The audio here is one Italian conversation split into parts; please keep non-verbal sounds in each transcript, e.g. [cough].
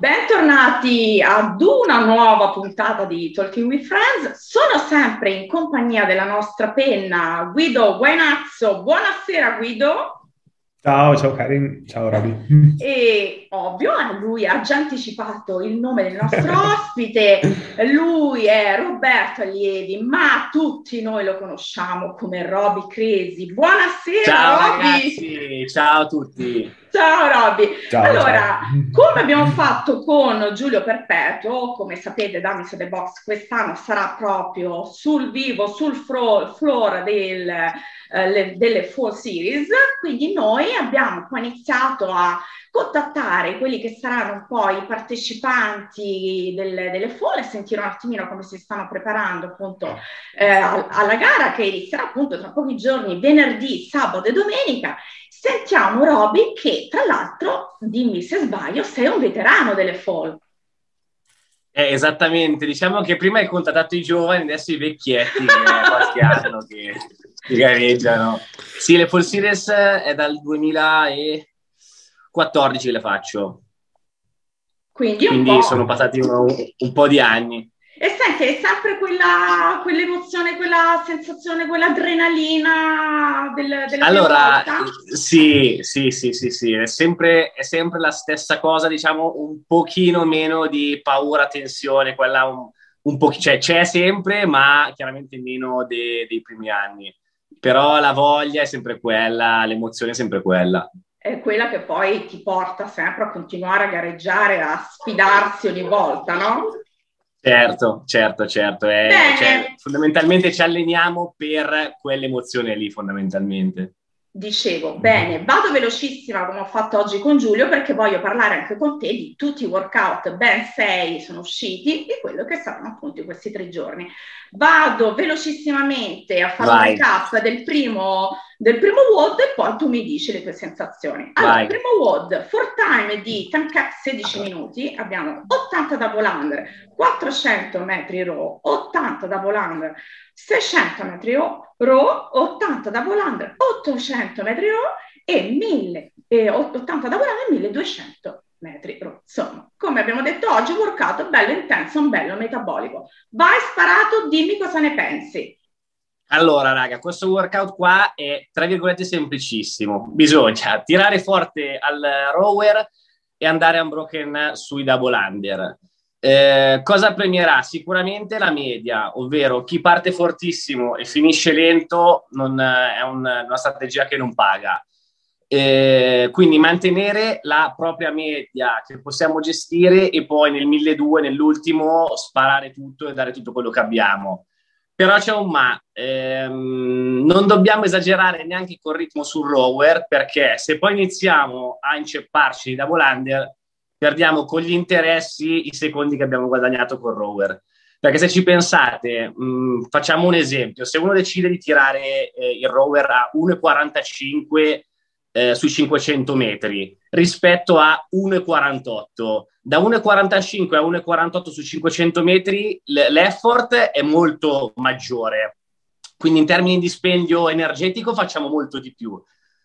Bentornati ad una nuova puntata di Talking with Friends. Sono sempre in compagnia della nostra penna Guido Guainazzo. Buonasera Guido. Ciao, ciao Karin, ciao Roby. [laughs] E ovvio, lui ha già anticipato il nome del nostro [laughs] ospite, lui è Roberto Allievi, ma tutti noi lo conosciamo come Roby Cresi. Buonasera ciao, Roby! Ragazzi, ciao a tutti! Ciao Robby. Ciao, allora, ciao. come abbiamo fatto con Giulio Perpetuo, come sapete da Miss the Box quest'anno sarà proprio sul vivo, sul fro- floor del, eh, le, delle Fall Series, quindi noi abbiamo poi iniziato a contattare quelli che saranno poi i partecipanti delle, delle Fall e sentire un attimino come si stanno preparando appunto eh, alla gara che inizierà appunto tra pochi giorni, venerdì, sabato e domenica Sentiamo Roby che tra l'altro, dimmi se sbaglio, sei un veterano delle fall. Eh, esattamente, diciamo che prima hai contattato i giovani, adesso i vecchietti che qualche [laughs] anno che, che gareggiano. Sì, le Fall Series è dal 2014 che le faccio. Quindi, Quindi sono passati un, un po' di anni. E senti, è sempre quella, quell'emozione, quella sensazione, quell'adrenalina del, della Allora, sì, sì, sì, sì, sì, è sempre, è sempre la stessa cosa, diciamo, un pochino meno di paura, tensione, quella un, un po', cioè, c'è sempre, ma chiaramente meno de, dei primi anni. Però la voglia è sempre quella, l'emozione è sempre quella. È quella che poi ti porta sempre a continuare a gareggiare, a sfidarsi ogni volta, no? Certo, certo, certo. È, cioè, fondamentalmente ci alleniamo per quell'emozione lì, fondamentalmente. Dicevo, bene, vado velocissima come ho fatto oggi con Giulio perché voglio parlare anche con te di tutti i workout, ben sei sono usciti e quello che saranno appunto questi tre giorni. Vado velocissimamente a fare Vai. un recap del primo, del primo WOD e poi tu mi dici le tue sensazioni. Allora, Vai. il primo WOD, for time di cap 16 minuti, abbiamo 80 double under, 400 metri row, 80 double under, 600 metri row, 80 double under, 800 metri row e 1000, eh, 80 double under e 1200 metri row. Insomma, come abbiamo detto oggi, workout bello intenso, un bello metabolico. Vai sparato, dimmi cosa ne pensi. Allora, raga, questo workout qua è tra virgolette semplicissimo. Bisogna tirare forte al rower e andare unbroken sui double under. Eh, cosa premierà? Sicuramente la media, ovvero chi parte fortissimo e finisce lento non, è un, una strategia che non paga. Eh, quindi mantenere la propria media che possiamo gestire e poi nel 1200, nell'ultimo, sparare tutto e dare tutto quello che abbiamo. Però c'è un ma, ehm, non dobbiamo esagerare neanche col ritmo sul rower perché se poi iniziamo a incepparci da volander perdiamo con gli interessi i secondi che abbiamo guadagnato col rower. Perché se ci pensate, mh, facciamo un esempio, se uno decide di tirare eh, il rower a 1,45 eh, sui 500 metri rispetto a 1,48, da 1,45 a 1,48 su 500 metri l'effort è molto maggiore. Quindi in termini di dispendio energetico facciamo molto di più.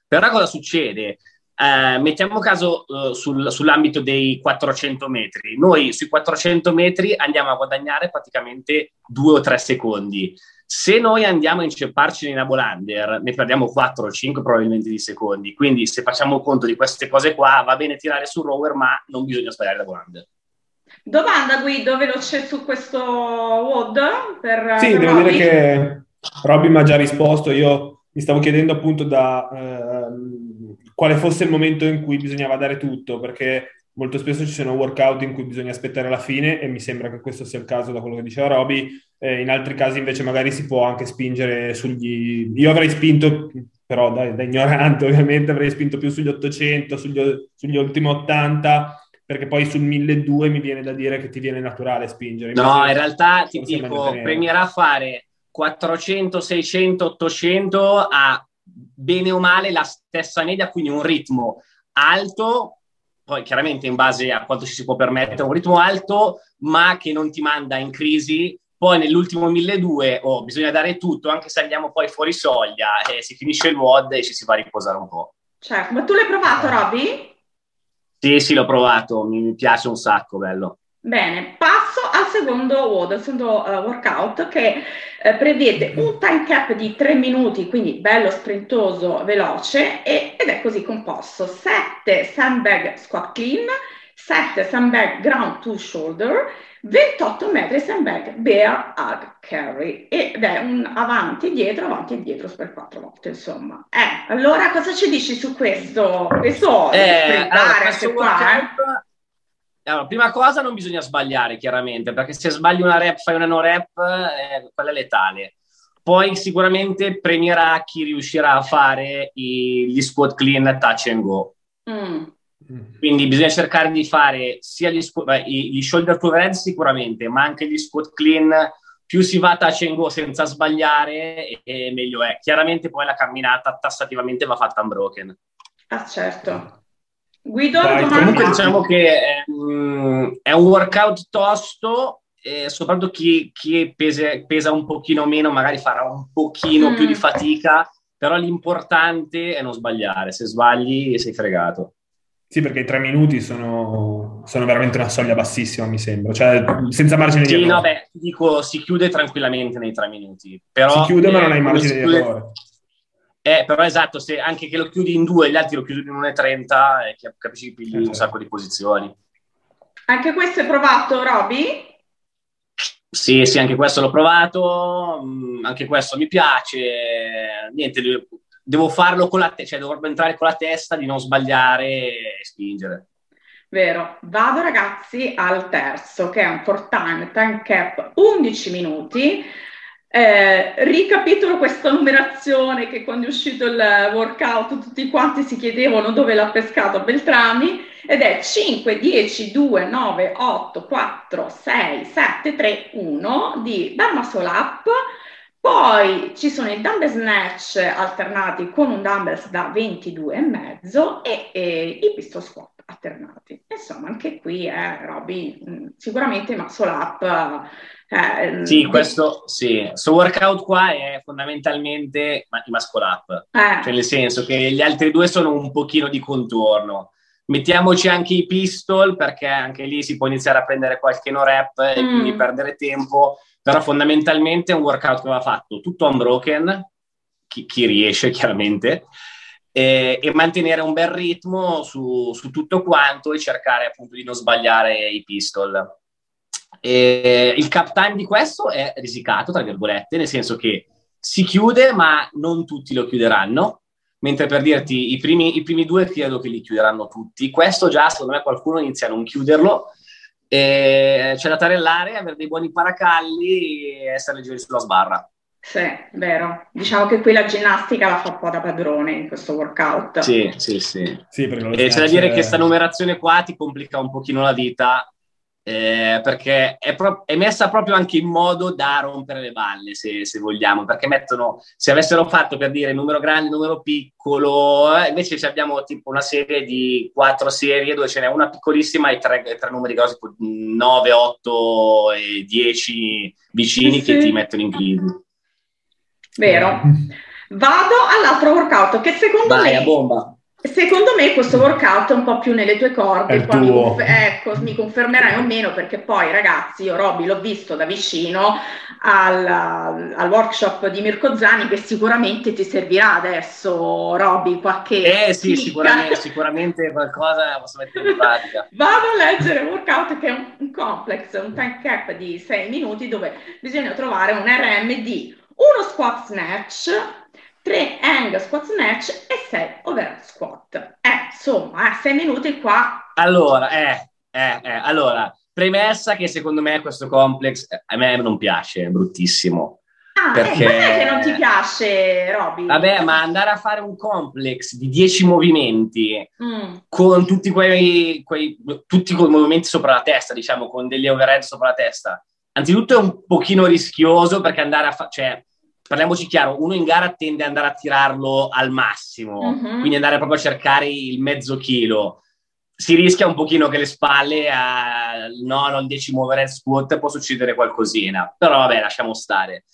Però cosa succede? Eh, mettiamo caso uh, sul, sull'ambito dei 400 metri. Noi sui 400 metri andiamo a guadagnare praticamente due o tre secondi. Se noi andiamo a incepparci nei Nabolander, ne perdiamo 4 o 5 probabilmente di secondi. Quindi, se facciamo conto di queste cose qua, va bene tirare sul rower, ma non bisogna sbagliare Nabolander. Domanda Guido, veloce su questo WOD? Per, sì, per devo Robby. dire che Robby mi ha già risposto. Io mi stavo chiedendo appunto da. Eh, quale fosse il momento in cui bisognava dare tutto, perché molto spesso ci sono workout in cui bisogna aspettare la fine e mi sembra che questo sia il caso da quello che diceva Roby. Eh, in altri casi invece magari si può anche spingere sugli... Io avrei spinto, però da, da ignorante [laughs] ovviamente, avrei spinto più sugli 800, sugli, sugli ultimi 80 perché poi sul 1200 mi viene da dire che ti viene naturale spingere. No, in realtà ti dico, premierà fare 400, 600, 800 a bene o male la stessa media, quindi un ritmo alto, poi chiaramente in base a quanto ci si può permettere, un ritmo alto, ma che non ti manda in crisi. Poi nell'ultimo 1200 oh, bisogna dare tutto, anche se andiamo poi fuori soglia, e si finisce il WOD e ci si va a riposare un po'. Certo, ma tu l'hai provato, Robby? Sì, sì, l'ho provato, mi piace un sacco, bello. Bene, passo al secondo al secondo uh, workout che uh, prevede un time cap di 3 minuti, quindi bello sprintoso, veloce e, ed è così composto. 7 sandbag squat clean, 7 sandbag ground to shoulder, 28 metri sandbag bear hug carry ed è un avanti e dietro, avanti e dietro per 4 volte, insomma. Eh, allora cosa ci dici su questo? Questo eh, allora, questo qua, eh? Allora, prima cosa non bisogna sbagliare, chiaramente, perché se sbagli una rep, fai una no rep, eh, quella è letale. Poi sicuramente premierà chi riuscirà a fare i, gli squat clean touch and go. Mm. Quindi bisogna cercare di fare sia gli, beh, gli shoulder to red sicuramente, ma anche gli squat clean. Più si va touch and go senza sbagliare, e, e meglio è. Chiaramente poi la camminata tassativamente va fatta unbroken. Ah, certo. Guido, Vai, comunque diciamo che è, um, è, un workout tosto e soprattutto chi, chi pese, pesa un pochino meno magari farà un pochino mm. più di fatica, però l'importante è non sbagliare, se sbagli sei fregato. Sì, perché i tre minuti sono, sono veramente una soglia bassissima, mi sembra, cioè senza margine sì, di errore. Sì, no, beh, dico, si chiude tranquillamente nei tre minuti. Però, si chiude, eh, ma non hai margine di errore. Eh, però esatto, se anche che lo chiudi in due e gli altri lo chiudi in 1,30, eh, capisci che pigli un esatto. sacco di posizioni. Anche questo hai provato, Roby? Sì, sì, anche questo l'ho provato, mm, anche questo mi piace. Niente, devo farlo con la testa, cioè devo entrare con la testa di non sbagliare e spingere. Vero, vado ragazzi al terzo che è un for time, time cap 11 minuti eh, ricapitolo questa numerazione che quando è uscito il workout tutti quanti si chiedevano dove l'ha pescato Beltrami ed è 5, 10, 2, 9, 8, 4, 6, 7, 3, 1 di Dharma Soul Up. Poi ci sono i dumbbell snatch alternati con un dumbbells da 22,5 e, e i pistol squat alternati. Insomma, anche qui è eh, Roby, mm, sicuramente muscle up eh, sì, questo sì. Questo workout qua è fondamentalmente i muscle up, eh. cioè nel senso che gli altri due sono un pochino di contorno. Mettiamoci anche i pistol perché anche lì si può iniziare a prendere qualche no rep e mm. quindi perdere tempo, però fondamentalmente è un workout che va fatto tutto unbroken, chi, chi riesce chiaramente, e, e, mantenere un bel ritmo su, su tutto quanto e cercare appunto di non sbagliare i pistol. E il cap time di questo è risicato, tra virgolette, nel senso che si chiude, ma non tutti lo chiuderanno. Mentre per dirti, i primi, i primi due credo che li chiuderanno tutti. Questo già, secondo me, qualcuno inizia a non chiuderlo. E c'è da tarellare, avere dei buoni paracalli e essere leggeri sulla sbarra. Sì, vero. Diciamo che qui la ginnastica la fa un po' da padrone in questo workout. Sì, sì, sì. sì e c'è da dire che questa numerazione qua ti complica un pochino la vita eh, perché è, pro- è, messa proprio anche in modo da rompere le balle, se, se, vogliamo, perché mettono, se avessero fatto per dire numero grande, numero piccolo, eh, invece abbiamo tipo una serie di quattro serie dove ce n'è una piccolissima e tre, tre numeri grossi, 9, 8 e 10 vicini sì. che ti mettono in crisi. Vero. Vado all'altro workout che secondo Vai, me... a bomba Secondo me questo workout è un po' più nelle tue corde, poi mi, conf- ecco, mi, confermerai o meno perché poi ragazzi io Robby l'ho visto da vicino al, al, workshop di Mirko Zani che sicuramente ti servirà adesso Robby qualche... Eh sì, sicuramente, sicuramente, qualcosa posso mettere in pratica. [laughs] Vado a leggere un workout che è un, un complex, un time cap di 6 minuti dove bisogna trovare un RM di uno squat snatch 3 hang squat snatch e 6 over squat. Eh, insomma, 6 eh, minuti qua. Allora, eh, eh, eh, allora, premessa che secondo me questo complex eh, a me non piace, è bruttissimo. Ah, perché... eh, che non ti piace, Roby? Vabbè, ma andare a fare un complex di 10 movimenti mm. con tutti quei, quei, tutti quei movimenti sopra la testa, diciamo, con degli overhead sopra la testa. Anzitutto è un pochino rischioso perché andare a fare, cioè, parliamoci chiaro, uno in gara tende ad andare a tirarlo al massimo, uh-huh. quindi andare proprio a cercare il mezzo chilo. Si rischia un pochino che le spalle, a, no, non decimo overhead squat, può succedere qualcosina, però vabbè, lasciamo stare.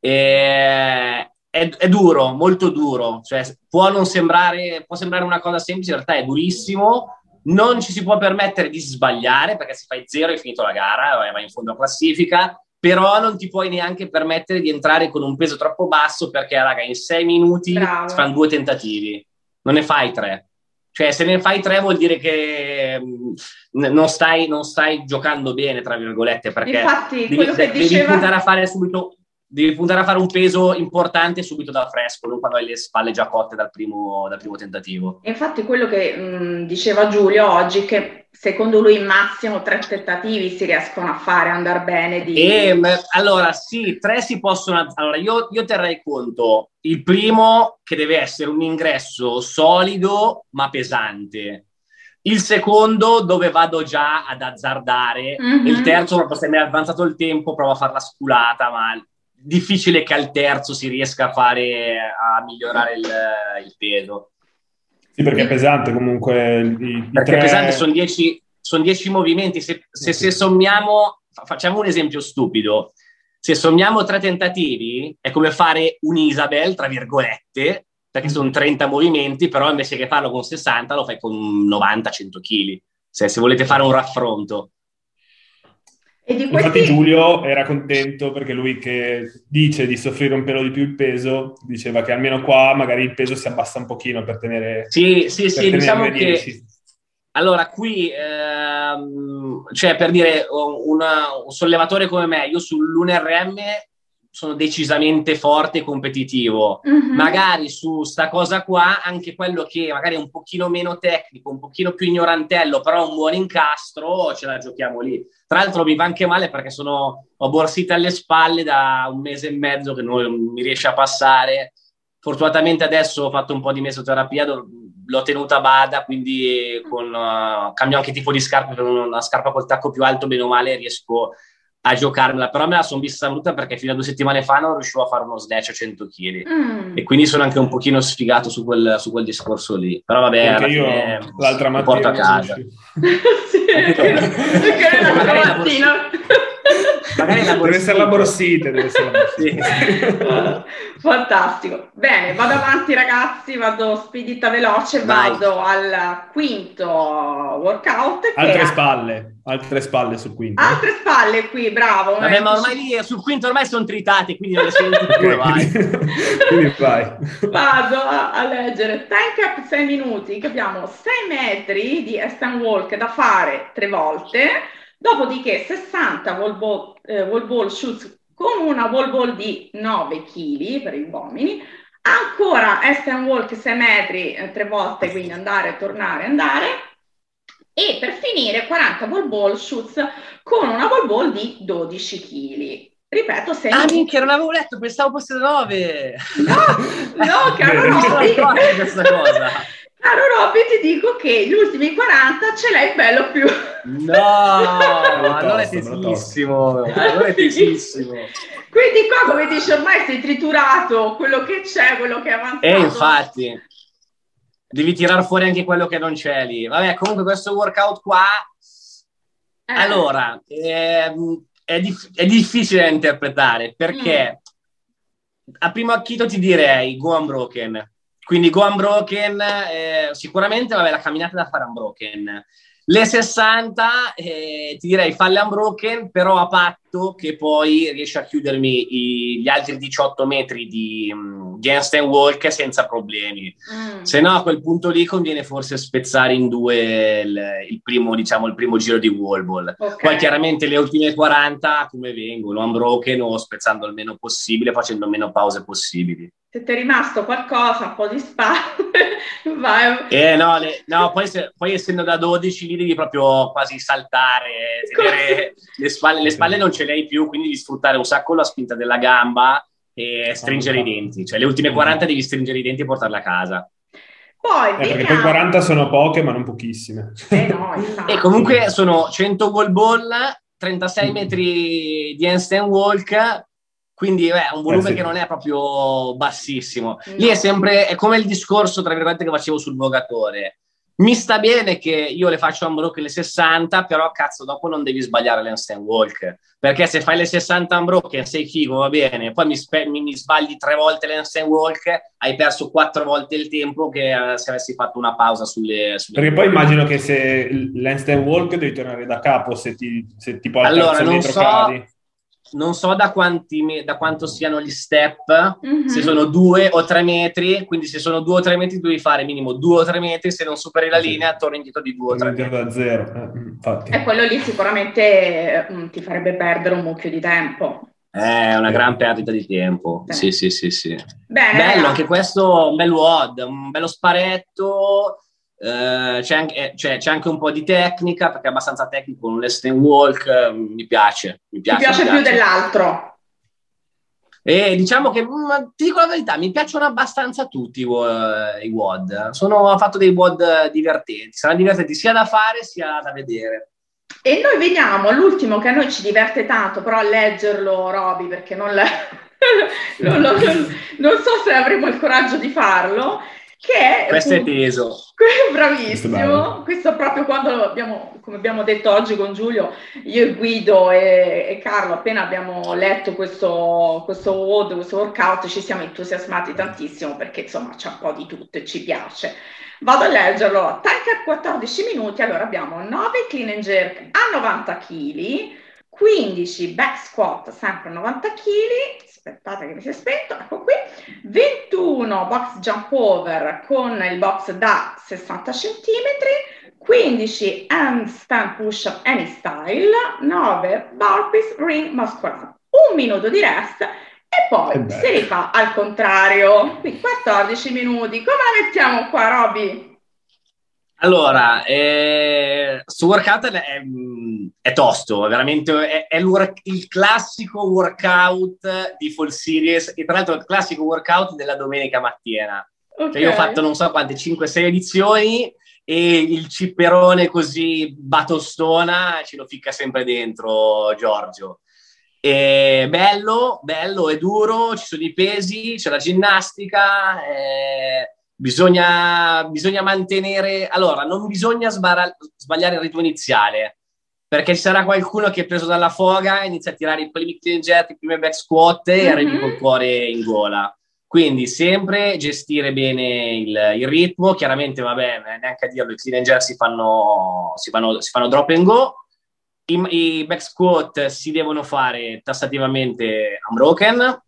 E, è, è, duro, molto duro, cioè può non sembrare, può sembrare una cosa semplice, in realtà è durissimo, non ci si può permettere di sbagliare perché se fai zero è finito la gara, vai in fondo a classifica, però non ti puoi neanche permettere di entrare con un peso troppo basso perché, raga, in sei minuti Bravo. fanno due tentativi, non ne fai tre. Cioè, se ne fai tre vuol dire che mh, non, stai, non, stai, giocando bene, tra virgolette, perché Infatti, devi, devi diceva... puntare a fare subito devi puntare a fare un peso importante subito da fresco, non quando hai le spalle già cotte dal primo, dal primo tentativo. Infatti quello che mh, diceva Giulio oggi, che secondo lui massimo tre tentativi si riescono a fare, andare bene. Di... E, ehm, allora sì, tre si possono... Allora io, io terrei conto, il primo che deve essere un ingresso solido ma pesante. Il secondo dove vado già ad azzardare, mm-hmm. il terzo proprio se mi è avanzato il tempo provo a fare la sculata, ma difficile che al terzo si riesca a fare a migliorare il, il peso. Sì, perché è pesante comunque. I, perché tre... è pesante, sono dieci, sono dieci movimenti. Se, se, se, sommiamo, facciamo un esempio stupido. Se sommiamo tre tentativi, è come fare un Isabel, tra virgolette, perché sono 30 movimenti, però invece che farlo con 60 lo fai con 90-100 kg. Se, se volete fare un raffronto. Questi... Infatti Giulio era contento perché lui che dice di soffrire un pelo di più il peso, diceva che almeno qua magari il peso si abbassa un pochino per tenere... Sì, sì, sì, diciamo che... 10. Allora, qui, ehm, cioè per dire, una, un sollevatore come me, io sull'1RM sono decisamente forte e competitivo. Mm-hmm. Magari su sta cosa qua, anche quello che magari è un pochino meno tecnico, un pochino più ignorantello, però un buon incastro, ce la giochiamo lì. Tra l'altro mi va anche male perché sono, ho borsite alle spalle da un mese e mezzo che non mi riesce a passare. Fortunatamente adesso ho fatto un po' di mesoterapia, l'ho tenuta a bada, quindi con, uh, cambio anche tipo di scarpa, per una scarpa col tacco più alto, bene o male riesco a giocarmela, però me la sono vista brutta perché fino a due settimane fa non riuscivo a fare uno snatch a 100 kg mm. e quindi sono anche un pochino sfigato su quel, su quel discorso lì. Però vabbè, perché io l'altra mattina porto a casa. [laughs] sì, [laughs] perché l'altra mattina. Magari la deve essere la borsite, deve essere la borsite. [laughs] Fantastico. Bene, vado avanti ragazzi, vado spedita veloce, Vai. vado al quinto workout. Altre spalle, altre spalle sul quinto. Altre spalle qui, bravo. Vabbè, ma ormai lì sul quinto ormai sono tritati, quindi non le sento più, vai. [laughs] quindi vai. Vado a, a leggere. Tank up 6 minuti, che abbiamo 6 metri di stand walk da fare tre volte Dopodiché 60 wall ball, eh, wall ball shoots con una wall ball di 9 kg per i uomini, ancora stand walk 6 metri eh, tre volte, quindi andare, tornare, andare, e per finire 40 wall ball shoots con una wall ball di 12 kg. Ripeto, se... Ah, minchia, non avevo letto, pensavo fosse 9! No, no, [laughs] caro Robby! questa cosa! Caro Robby, ti dico che gli ultimi 40 ce l'hai bello più... No, allora è tesissimo, allora è tesissimo. Quindi qua, come dici, ormai sei triturato, quello che c'è, quello che è avanzato. E infatti, devi tirare fuori anche quello che non c'è lì. Vabbè, comunque questo workout qua... Eh. Allora, è, è, dif- è, difficile da interpretare perché mm. a primo acchito ti direi go unbroken. Quindi go unbroken, eh, sicuramente vabbè, la camminata da fare unbroken. Le 60 eh, ti direi falle unbroken, però a patto che poi riesci a chiudermi i, gli altri 18 metri di, di handstand walk senza problemi. Mm. Se no, a quel punto lì conviene forse spezzare in due il, il primo, diciamo, il primo giro di wall ball. Okay. Poi chiaramente le ultime 40 come vengono, unbroken o spezzando il meno possibile, facendo meno pause possibili se ti è rimasto qualcosa, un po' di spalle, [laughs] vai. Eh no, le, no poi, se, poi, essendo da 12 lì devi proprio quasi saltare, tenere le spalle, le spalle non ce le hai più, quindi devi sfruttare un sacco la spinta della gamba e stringere i denti. Cioè le ultime 40 devi stringere i denti e portarle a casa. Poi, eh, perché poi 40 sono poche, ma non pochissime. Eh no, e comunque sono 100 wall ball, 36 metri di handstand walk, quindi è un volume eh sì. che non è proprio bassissimo. No. Lì è sempre, è come il discorso, tra virgolette, che facevo sul vogatore. mi sta bene che io le faccio unbroken le 60, però cazzo, dopo non devi sbagliare l'handstand walk. Perché se fai le 60 unbroken sei figo, va bene, poi mi, spe- mi, mi sbagli tre volte l'handstand walk, hai perso quattro volte il tempo che uh, se avessi fatto una pausa sulle... sulle Perché poi immagino che se l'handstand walk devi tornare da capo se ti, se ti porta allora, non so, cadi non so da, quanti, da, quanto siano gli step, mm-hmm. se sono due o tre metri, quindi se sono due o tre metri devi fare minimo due o tre metri, se non superi la linea torni indietro di due o tre metri. da zero, eh, infatti. E quello lì sicuramente mh, mm, ti farebbe perdere un mucchio di tempo. È una gran perdita di tempo, sì sì sì sì. Bene, Bello, anche questo, un bel WOD, un bello sparetto, Uh, c'è, anche, cioè, c'è, anche, un po' di tecnica perché è abbastanza tecnico un less than walk uh, mi piace mi piace, mi piace mi più piace. dell'altro. E diciamo che ma, ti dico la verità mi piacciono abbastanza tutti uh, i WOD. Sono ho fatto dei WOD divertenti saranno divertenti sia da fare sia da vedere. E noi veniamo all'ultimo che a noi ci diverte tanto però a leggerlo Roby perché non, le... [laughs] non, non, non so se avremo il coraggio di farlo che è, questo è teso. [laughs] Bravissimo. Questo, questo proprio quando abbiamo, come abbiamo detto oggi con Giulio, io e Guido e, e Carlo, appena abbiamo letto questo, questo WOD, questo workout, ci siamo entusiasmati tantissimo perché insomma c'è un po' di tutto e ci piace. Vado a leggerlo, tank a 14 minuti, allora abbiamo 9 clean and jerk a 90 kg, 15 back squat sempre a 90 kg, aspettate che mi si è spento, ecco qui, 21 box jump over con il box da 60 cm, 15 handstand push up any style, 9 burpees ring muscular, un minuto di rest e poi si rifà al contrario, qui 14 minuti, come la mettiamo qua Roby? Allora, eh, su workout è, è, tosto, veramente è, è il, il, classico workout di Full Series e tra l'altro il classico workout della domenica mattina. Okay. Cioè io ho fatto non so quante, 5-6 edizioni e il cipperone così batostona ce lo ficca sempre dentro Giorgio. E bello, bello, è duro, ci sono i pesi, c'è la ginnastica. Eh, bisogna, bisogna mantenere... Allora, non bisogna sbara- sbagliare il ritmo iniziale, perché ci sarà qualcuno che è preso dalla foga, inizia a tirare i primi clean jet, i primi back squat e mm-hmm. arrivi col cuore in gola. Quindi sempre gestire bene il, il ritmo, chiaramente va bene, neanche a dirlo, i clean and jerk si fanno, si fanno, si fanno drop and go, I, i back squat si devono fare tassativamente unbroken,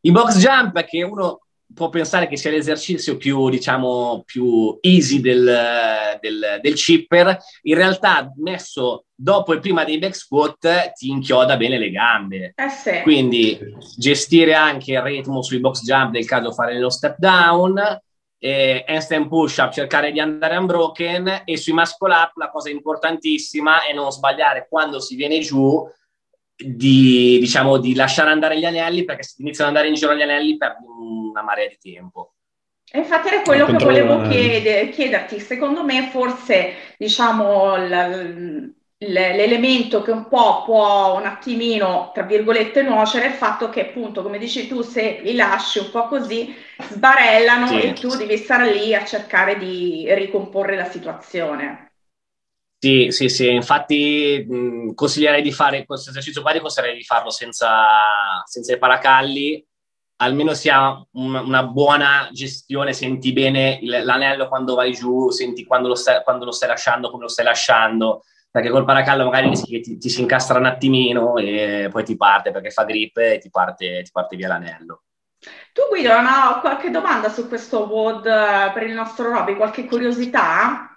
i box jump che uno può pensare che sia l'esercizio più, diciamo, più easy del, del, del chipper, in realtà messo dopo e prima dei back squat ti inchioda bene le gambe. Eh sì. Quindi gestire anche il ritmo sui box jump, nel caso fare lo step down, eh, handstand push up, cercare di andare unbroken e sui muscle up la cosa importantissima è non sbagliare quando si viene giù di, diciamo, di lasciare andare gli anelli perché se iniziano ad andare in giro gli anelli perdi una marea di tempo. E infatti era quello che volevo chieder, chiederti. Secondo me forse diciamo l- l'elemento che un po' può un attimino, tra virgolette, nuocere è il fatto che appunto, come dici tu, se li lasci un po' così, sbarellano sì. e tu devi stare lì a cercare di ricomporre la situazione. Sì, sì, sì, infatti mh, consiglierei di fare questo esercizio qua, consiglierei di farlo senza, senza i paracalli, almeno si ha un, una buona gestione, senti bene il, l'anello quando vai giù, senti quando lo, stai, quando lo, stai, lasciando, come lo stai lasciando, perché col paracallo magari rischi che ti, ti, si incastra un attimino e poi ti parte perché fa grip e ti parte, ti parte via l'anello. Tu Guido, no, qualche domanda su questo WOD eh, per il nostro Roby, qualche curiosità?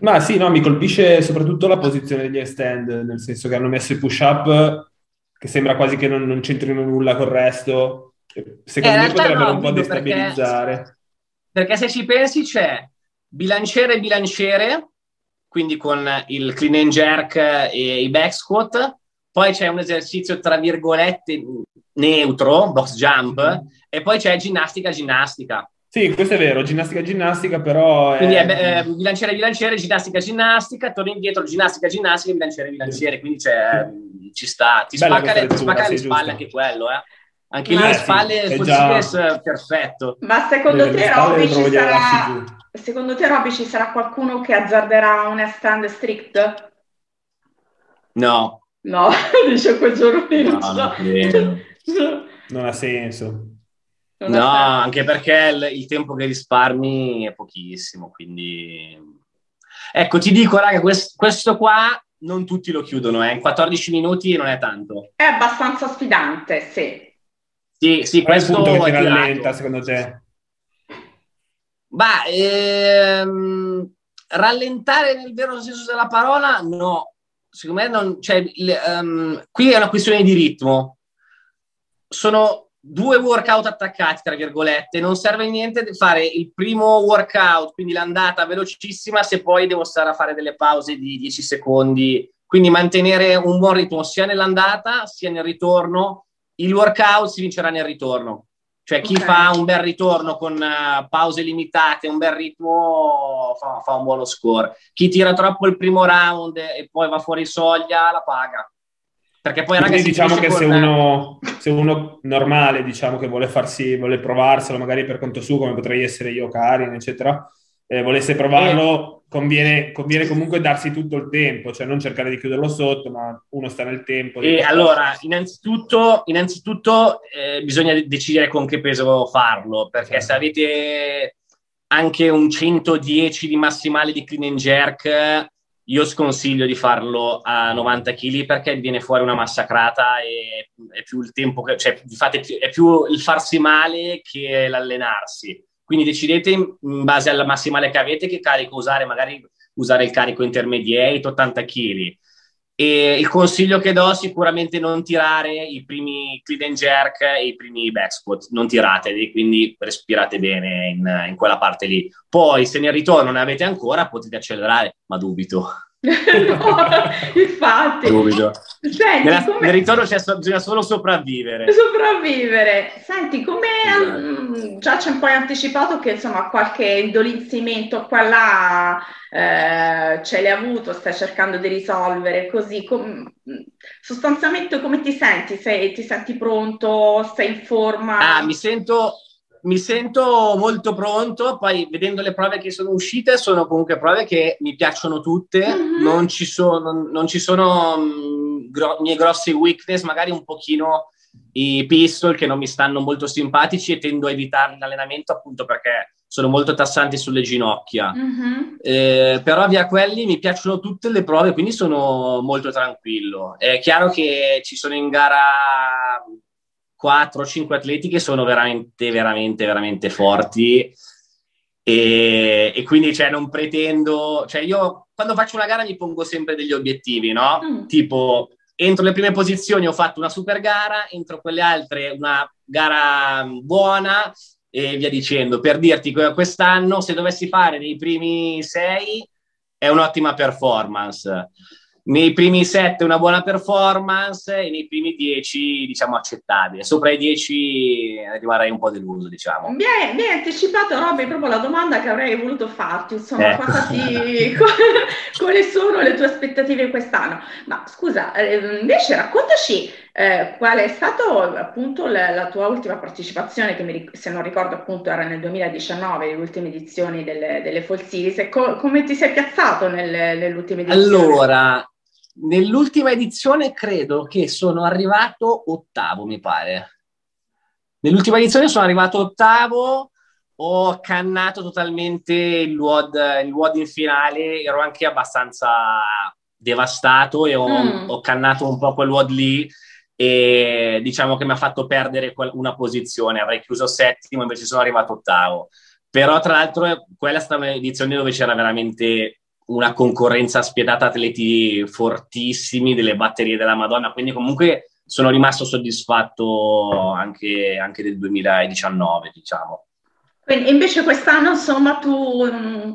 Ma sì, no, mi colpisce soprattutto la posizione degli stand, nel senso che hanno messo i push-up che sembra quasi che non, non c'entrino nulla col resto. Secondo eh, me potrebbero no, un po' destabilizzare. Perché, perché se ci pensi c'è bilanciere e bilanciere, quindi con il clean and jerk e i back squat, poi c'è un esercizio tra virgolette neutro, box jump, mm-hmm. e poi c'è ginnastica ginnastica. Sì, questo è vero, ginnastica ginnastica, però... È... Quindi è eh, bilanciere bilanciere, ginnastica ginnastica, torni indietro, ginnastica ginnastica, bilanciere bilanciere, quindi c'è, ci sta, ti Bella spacca, le, ti spacca le spalle anche quello, eh. Anche lì le spalle sì, già... perfetto. Ma secondo Deve te, Robby, ci sarà... secondo te, Robby, ci sarà qualcuno che azzarderà un stand strict? No. No, [laughs] dice quel giorno lì, no, non, [laughs] non ha senso. No, ha anche perché il, il, tempo che risparmi è pochissimo, quindi... Ecco, ti dico, raga, quest, questo qua non tutti lo chiudono, eh. in 14 minuti non è tanto. È abbastanza sfidante, sì. Sì, sì, Qual questo è il punto che rallenta, secondo te? Ma ehm, rallentare nel vero senso della parola, no. Secondo me non, cioè, um, qui è una questione di ritmo. Sono due workout attaccati, tra virgolette, non serve niente fare il primo workout, quindi l'andata velocissima, se poi devo stare a fare delle pause di 10 secondi. Quindi mantenere un buon ritmo sia nell'andata sia nel ritorno il workout si vincerà nel ritorno. Cioè chi okay. fa un bel ritorno con uh, pause limitate, un bel ritmo, fa, fa, un buono score. Chi tira troppo il primo round e poi va fuori soglia, la paga. Perché poi ragazzi diciamo che se uno, se uno, normale, diciamo che vuole farsi, vuole provarselo magari per conto suo, come potrei essere io, Karin, eccetera, eh, volesse provarlo, eh. conviene, conviene, comunque darsi tutto il tempo, cioè non cercare di chiuderlo sotto, ma uno sta nel tempo. E allora, innanzitutto, innanzitutto eh, bisogna decidere con che peso farlo, perché certo. se avete anche un 110 di massimale di clean and jerk, io sconsiglio di farlo a 90 kg perché viene fuori una massacrata e è più il tempo che, cioè, è più il farsi male che l'allenarsi quindi decidete in base alla massimale che avete che carico usare, magari usare il carico intermediate, 80 kg. E il consiglio che do sicuramente non tirare i primi clean and jerk e i primi back squat, non tirateli, quindi respirate bene in, in quella parte lì. Poi se nel ritorno ne avete ancora potete accelerare, ma dubito no, [laughs] infatti. Senti, Nella, come... Nel ritorno c'è so, bisogna solo sopravvivere. Sopravvivere. Senti, come esatto. già ci hai un po' anticipato che insomma qualche indolenzimento qua là eh, ce l'hai avuto, stai cercando di risolvere così. Com... sostanzialmente come ti senti? Sei, ti senti pronto? Sei in forma? Ah, mi sento mi sento molto pronto, poi vedendo le prove che sono uscite, sono comunque prove che mi piacciono tutte, mm-hmm. non ci sono, non ci sono mh, mm, gro- miei grossi weakness, magari un pochino i pistol che non mi stanno molto simpatici e tendo a evitarli in allenamento appunto perché sono molto tassanti sulle ginocchia. Mm-hmm. Eh, però via quelli mi piacciono tutte le prove, quindi sono molto tranquillo. È chiaro che ci sono in gara 4 o 5 atleti che sono veramente, veramente, veramente forti. E, e, quindi cioè, non pretendo, cioè io quando faccio una gara mi pongo sempre degli obiettivi, no? Mm. Tipo, entro le prime posizioni ho fatto una super gara, entro quelle altre una gara buona e via dicendo. Per dirti che quest'anno, se dovessi fare nei primi sei, è un'ottima performance nei primi sette una buona performance e nei primi dieci diciamo accettabile. Sopra i dieci rimarrei un po' deluso diciamo. Mi hai, mi hai anticipato Robby proprio la domanda che avrei voluto farti. Insomma ecco. ti, [laughs] quali sono le tue aspettative quest'anno? Ma scusa eh, invece raccontaci eh, qual è stata appunto la, la, tua ultima partecipazione che mi, se non ricordo appunto era nel 2019 le ultime edizioni delle, delle Fall Series. E co- come ti sei piazzato nelle, nell'ultima edizione allora Nell'ultima edizione credo che sono arrivato ottavo, mi pare. Nell'ultima edizione sono arrivato ottavo, ho cannato totalmente il WOD, il WOD in finale, ero anche abbastanza devastato e ho, mm. ho cannato un po' quel WOD lì e diciamo che mi ha fatto perdere una posizione, avrei chiuso settimo, invece sono arrivato ottavo. Però tra l'altro quella è stata un'edizione dove c'era veramente una concorrenza spietata, atleti fortissimi, delle batterie della Madonna, quindi comunque sono rimasto soddisfatto anche, anche del 2019, diciamo. Quindi invece quest'anno, insomma, tu... Mm,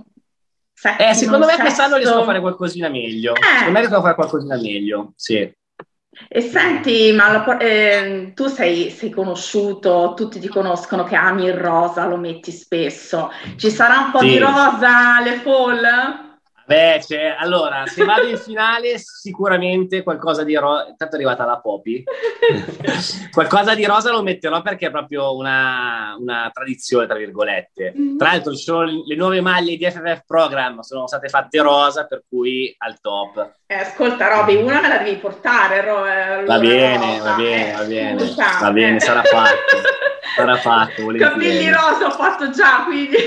settimo, eh, secondo me sesto... quest'anno riesco a fare qualcosina meglio. Eh. Secondo me riesco a fare qualcosina meglio, sì. E senti, ma eh, tu sei, sei, conosciuto, tutti ti conoscono che ami il rosa, lo metti spesso. Ci sarà un po' sì. di rosa alle fall? Beh, cioè, allora, se vado in finale, sicuramente qualcosa di rosa. Intanto è arrivata la Poppy. [laughs] qualcosa di rosa lo metterò perché è proprio una, una tradizione, tra virgolette. Mm-hmm. Tra l'altro, ci sono le nuove maglie di FFF Program, sono state fatte rosa, per cui al top. Eh, ascolta, Roby, una me la devi portare. Ro- eh, va bene, rosa. va bene, va bene, eh, va bene, sarà fatto. sarà fatto. [laughs] Capelli rosa ho fatto già, quindi.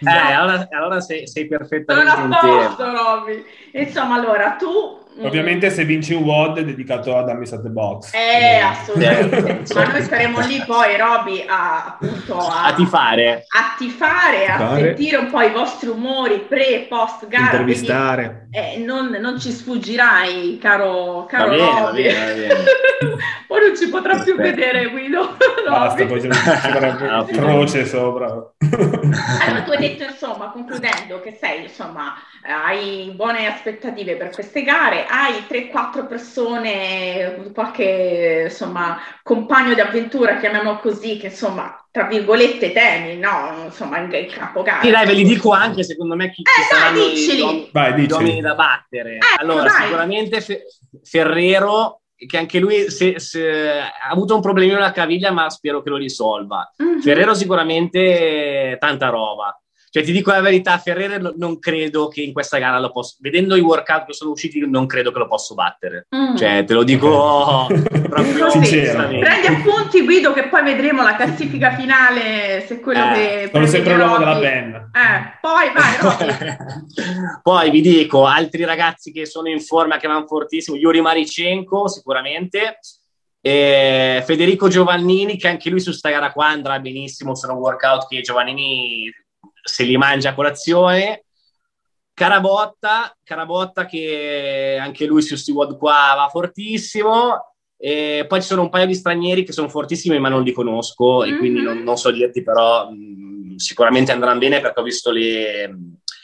Eh, allora, allora sei, sei, perfettamente Sono a posto, Robby. Insomma, allora, tu Mm. Ovviamente se vinci un WOD è dedicato a at the Box. Eh, assolutamente. Ma noi saremo lì poi, Roby, a, appunto, a, a tifare. A tifare, a tifare. sentire un po' i vostri umori pre e post gara. Intervistare. Quindi, eh, non, non, ci sfuggirai, caro, caro va bene, Roby. Va bene, va bene. [laughs] poi non ci potrà più vedere Guido. Basta, poi ci farà [laughs] croce sopra. Allora, tu hai detto, insomma, concludendo, che sei, insomma, hai buone aspettative per queste gare hai 3-4 persone, qualche insomma compagno di avventura, chiamiamolo così, che insomma tra virgolette temi, no? Insomma, in, in capogara. Sì, dai, ve li dico anche secondo me chi eh, saranno i, vai, domini da battere. Ecco, allora, dai. sicuramente Fe- Ferrero che anche lui se, se, ha avuto un problemino alla caviglia, ma spero che lo risolva. Mm-hmm. Ferrero sicuramente tanta roba. Cioè, ti dico la verità, Ferrere non credo che in questa gara lo possa... Vedendo i workout che sono usciti, non credo che lo posso battere. Mm. Cioè, te lo dico [laughs] proprio sinceramente. Prendi appunti, Guido, che poi vedremo la classifica finale, se quello eh, che... Sono sempre l'uomo della penna. Eh, poi vai, [laughs] Poi vi dico, altri ragazzi che sono in forma, che vanno fortissimo, Yuri Maricenko, sicuramente. E Federico Giovannini, che anche lui su sta gara qua andrà benissimo, sono workout che Giovannini se li mangia a colazione. Carabotta, Carabotta che anche lui su Steward qua va fortissimo. E poi ci sono un paio di stranieri che sono fortissimi ma non li conosco mm-hmm. e quindi non, non, so dirti però mh, sicuramente andranno bene perché ho visto le,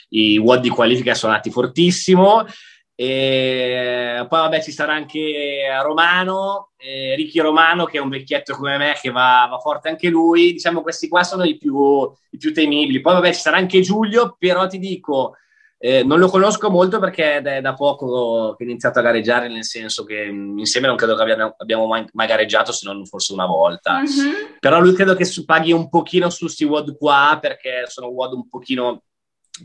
i WOD di qualifica sono andati fortissimo e poi vabbè ci sarà anche Romano, eh, Ricky Romano che è un vecchietto come me che va, va forte anche lui, diciamo questi qua sono i più, i più, temibili. Poi vabbè ci sarà anche Giulio, però ti dico, eh, non lo conosco molto perché è da poco che ho iniziato a gareggiare, nel senso che insieme non credo che abbiamo, abbiamo mai, mai, gareggiato se non forse una volta. Mm-hmm. Però lui credo che paghi un pochino su questi WOD qua perché sono WOD un pochino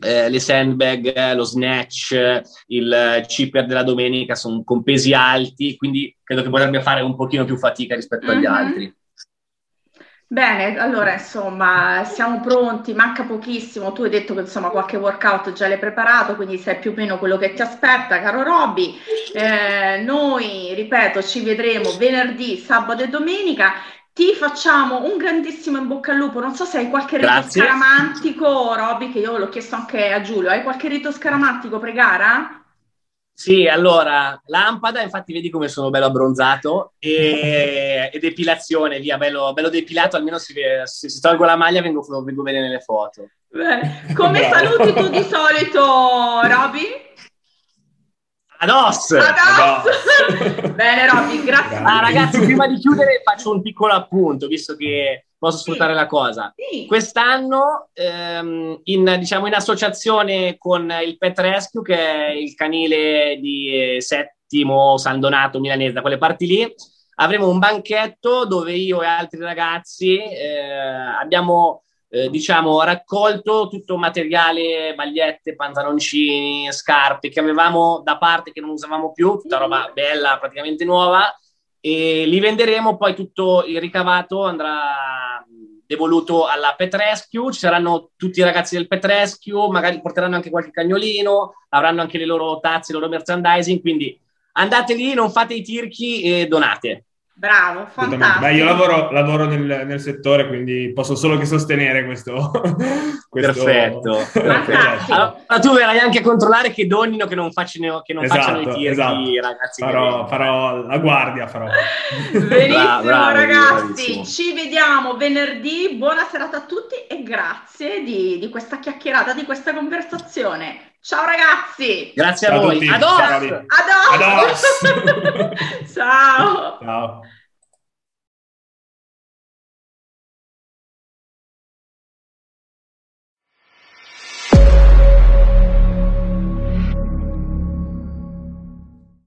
eh, le sandbag, lo snatch, il chipper della domenica sono con pesi alti, quindi credo che potrebbe fare un pochino più fatica rispetto agli mm-hmm. altri. Bene, allora insomma siamo pronti, manca pochissimo, tu hai detto che insomma qualche workout già l'hai preparato, quindi sai più o meno quello che ti aspetta, caro Robby. Eh, noi, ripeto, ci vedremo venerdì, sabato e domenica ti facciamo un grandissimo in bocca al lupo. Non so se hai qualche rito Grazie. scaramantico, Roby, che io l'ho chiesto anche a Giulio. Hai qualche rito scaramantico pre-gara? Sì, allora, lampada, infatti vedi come sono bello abbronzato, e, e depilazione, via, bello, bello, depilato, almeno se, se si tolgo la maglia vengo, vengo bene nelle foto. Bene. Come saluti tu di solito, Roby? Ados! Ados! [laughs] Bene Robby, grazie. Ah, ragazzi, prima di chiudere faccio un piccolo appunto, visto che posso sfruttare sì. la cosa. Sì. Quest'anno, ehm, in, diciamo, in associazione con il Pet Rescue, che è il canile di eh, Settimo San Donato milanese, da quelle parti lì, avremo un banchetto dove io e altri ragazzi eh, abbiamo eh, diciamo, raccolto tutto materiale, magliette, pantaloncini, scarpe che avevamo da parte che non usavamo più, tutta roba bella, praticamente nuova, e li venderemo, poi tutto il ricavato andrà devoluto alla Pet Rescue, ci saranno tutti i ragazzi del Pet Rescue, magari porteranno anche qualche cagnolino, avranno anche le loro tazze, il loro merchandising, quindi andate lì, non fate i tirchi e donate. Bravo, fantastico. Beh, io lavoro, lavoro nel, nel, settore, quindi posso solo che sostenere questo. [laughs] questo... Perfetto. [laughs] allora, tu verrai anche a controllare che donino, che non, facciano, che non esatto, facciano i tiri, esatto. ragazzi. Farò, farò, la guardia, farò. Benissimo, bravo, ragazzi. Bravissimo. Ci vediamo venerdì. Buona serata a tutti e grazie di, di questa chiacchierata, di questa conversazione. Ciao ragazzi! Grazie a, a voi. Ados! Ados! Ados! Ciao! Ciao!